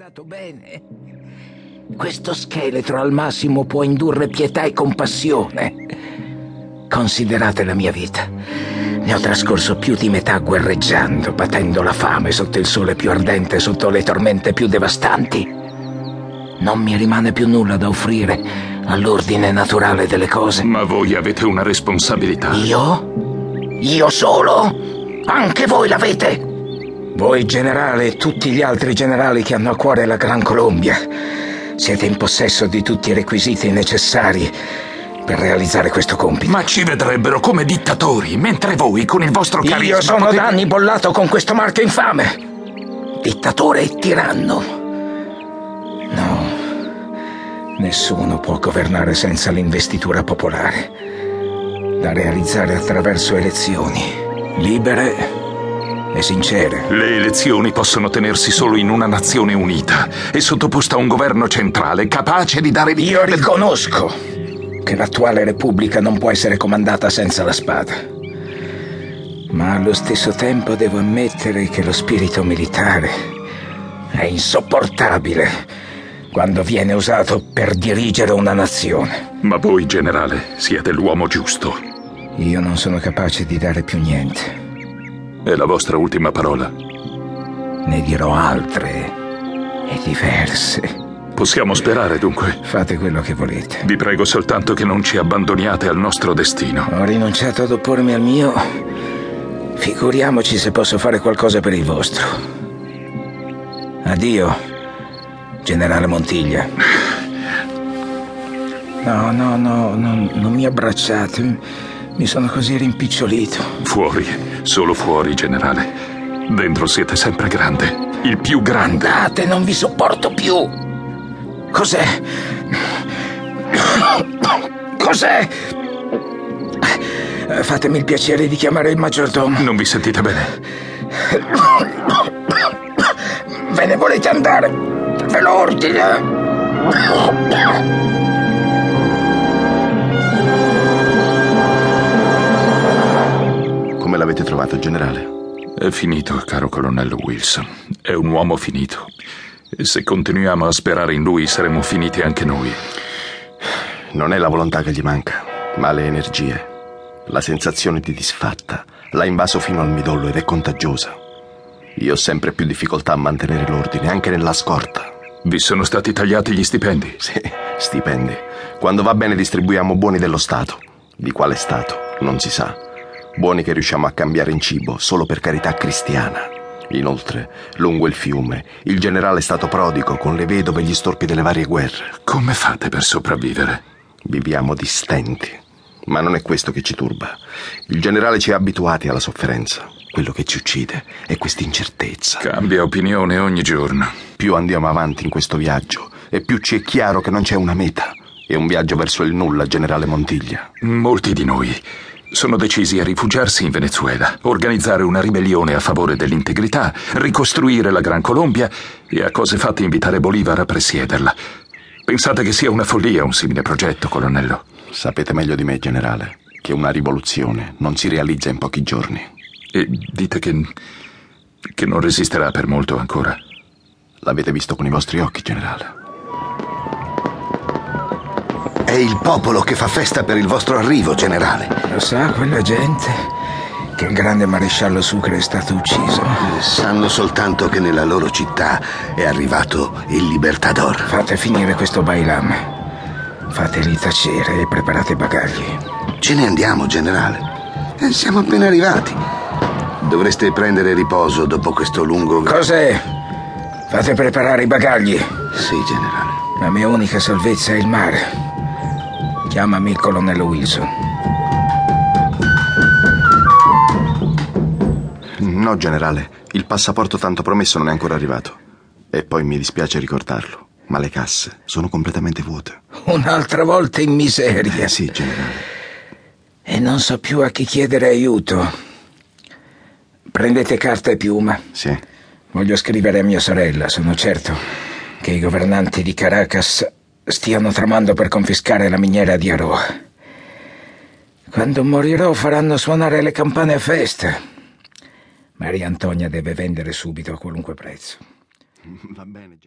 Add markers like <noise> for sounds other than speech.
guardato bene. Questo scheletro al massimo può indurre pietà e compassione. Considerate la mia vita. Ne ho trascorso più di metà guerreggiando, battendo la fame sotto il sole più ardente, sotto le tormente più devastanti. Non mi rimane più nulla da offrire all'ordine naturale delle cose. Ma voi avete una responsabilità. Io? Io solo? Anche voi l'avete! Voi generale e tutti gli altri generali che hanno a cuore la Gran Colombia siete in possesso di tutti i requisiti necessari per realizzare questo compito. Ma ci vedrebbero come dittatori, mentre voi con il vostro carisma Io sono potete... da anni bollato con questo marchio infame. Dittatore e tiranno. No, nessuno può governare senza l'investitura popolare, da realizzare attraverso elezioni, libere e sincere. Le elezioni possono tenersi solo in una nazione unita e sottoposta a un governo centrale capace di dare... Io riconosco che l'attuale Repubblica non può essere comandata senza la spada. Ma allo stesso tempo devo ammettere che lo spirito militare è insopportabile quando viene usato per dirigere una nazione. Ma voi, generale, siete l'uomo giusto. Io non sono capace di dare più niente. È la vostra ultima parola. Ne dirò altre e diverse. Possiamo sperare dunque. Fate quello che volete. Vi prego soltanto che non ci abbandoniate al nostro destino. Ho rinunciato ad oppormi al mio. Figuriamoci se posso fare qualcosa per il vostro. Addio, generale Montiglia. No, <sighs> no, no, no non mi abbracciate. Mi sono così rimpicciolito. Fuori, solo fuori, generale. Dentro siete sempre grande. Il più grande. Andate, non vi sopporto più. Cos'è? Cos'è? Fatemi il piacere di chiamare il maggiordomo. Non vi sentite bene? Ve ne volete andare? Ve lo ordine. Trovato, generale? È finito, caro colonnello Wilson. È un uomo finito. E se continuiamo a sperare in lui, saremo finiti anche noi. Non è la volontà che gli manca, ma le energie. La sensazione di disfatta l'ha invaso fino al midollo ed è contagiosa. Io ho sempre più difficoltà a mantenere l'ordine, anche nella scorta. Vi sono stati tagliati gli stipendi? Sì, stipendi. Quando va bene distribuiamo buoni dello Stato. Di quale Stato? Non si sa. Buoni che riusciamo a cambiare in cibo solo per carità cristiana. Inoltre, lungo il fiume, il generale è stato prodigo con le vedove e gli storpi delle varie guerre. Come fate per sopravvivere? Viviamo di stenti. Ma non è questo che ci turba. Il generale ci ha abituati alla sofferenza. Quello che ci uccide è questa incertezza. Cambia opinione ogni giorno. Più andiamo avanti in questo viaggio e più ci è chiaro che non c'è una meta. È un viaggio verso il nulla, generale Montiglia. Molti di noi sono decisi a rifugiarsi in Venezuela, organizzare una ribellione a favore dell'integrità, ricostruire la Gran Colombia e a cose fatte invitare Bolivar a presiederla. Pensate che sia una follia un simile progetto, colonnello? Sapete meglio di me, generale, che una rivoluzione non si realizza in pochi giorni. E dite che. che non resisterà per molto ancora. L'avete visto con i vostri occhi, generale. È il popolo che fa festa per il vostro arrivo, generale. Lo sa quella gente che il grande maresciallo Sucre è stato ucciso? Sanno soltanto che nella loro città è arrivato il Libertador. Fate finire questo bailam. Fateli tacere e preparate i bagagli. Ce ne andiamo, generale. Eh, siamo appena arrivati. Dovreste prendere riposo dopo questo lungo... Cos'è? Fate preparare i bagagli. Sì, generale. La mia unica salvezza è il mare. Chiamami il colonnello Wilson. No, generale. Il passaporto tanto promesso non è ancora arrivato. E poi mi dispiace ricordarlo, ma le casse sono completamente vuote. Un'altra volta in miseria. Eh sì, generale. E non so più a chi chiedere aiuto. Prendete carta e piuma. Sì. Voglio scrivere a mia sorella. Sono certo che i governanti di Caracas stiano tramando per confiscare la miniera di Aroa. Quando morirò faranno suonare le campane a festa. Maria Antonia deve vendere subito a qualunque prezzo. Va bene, generale.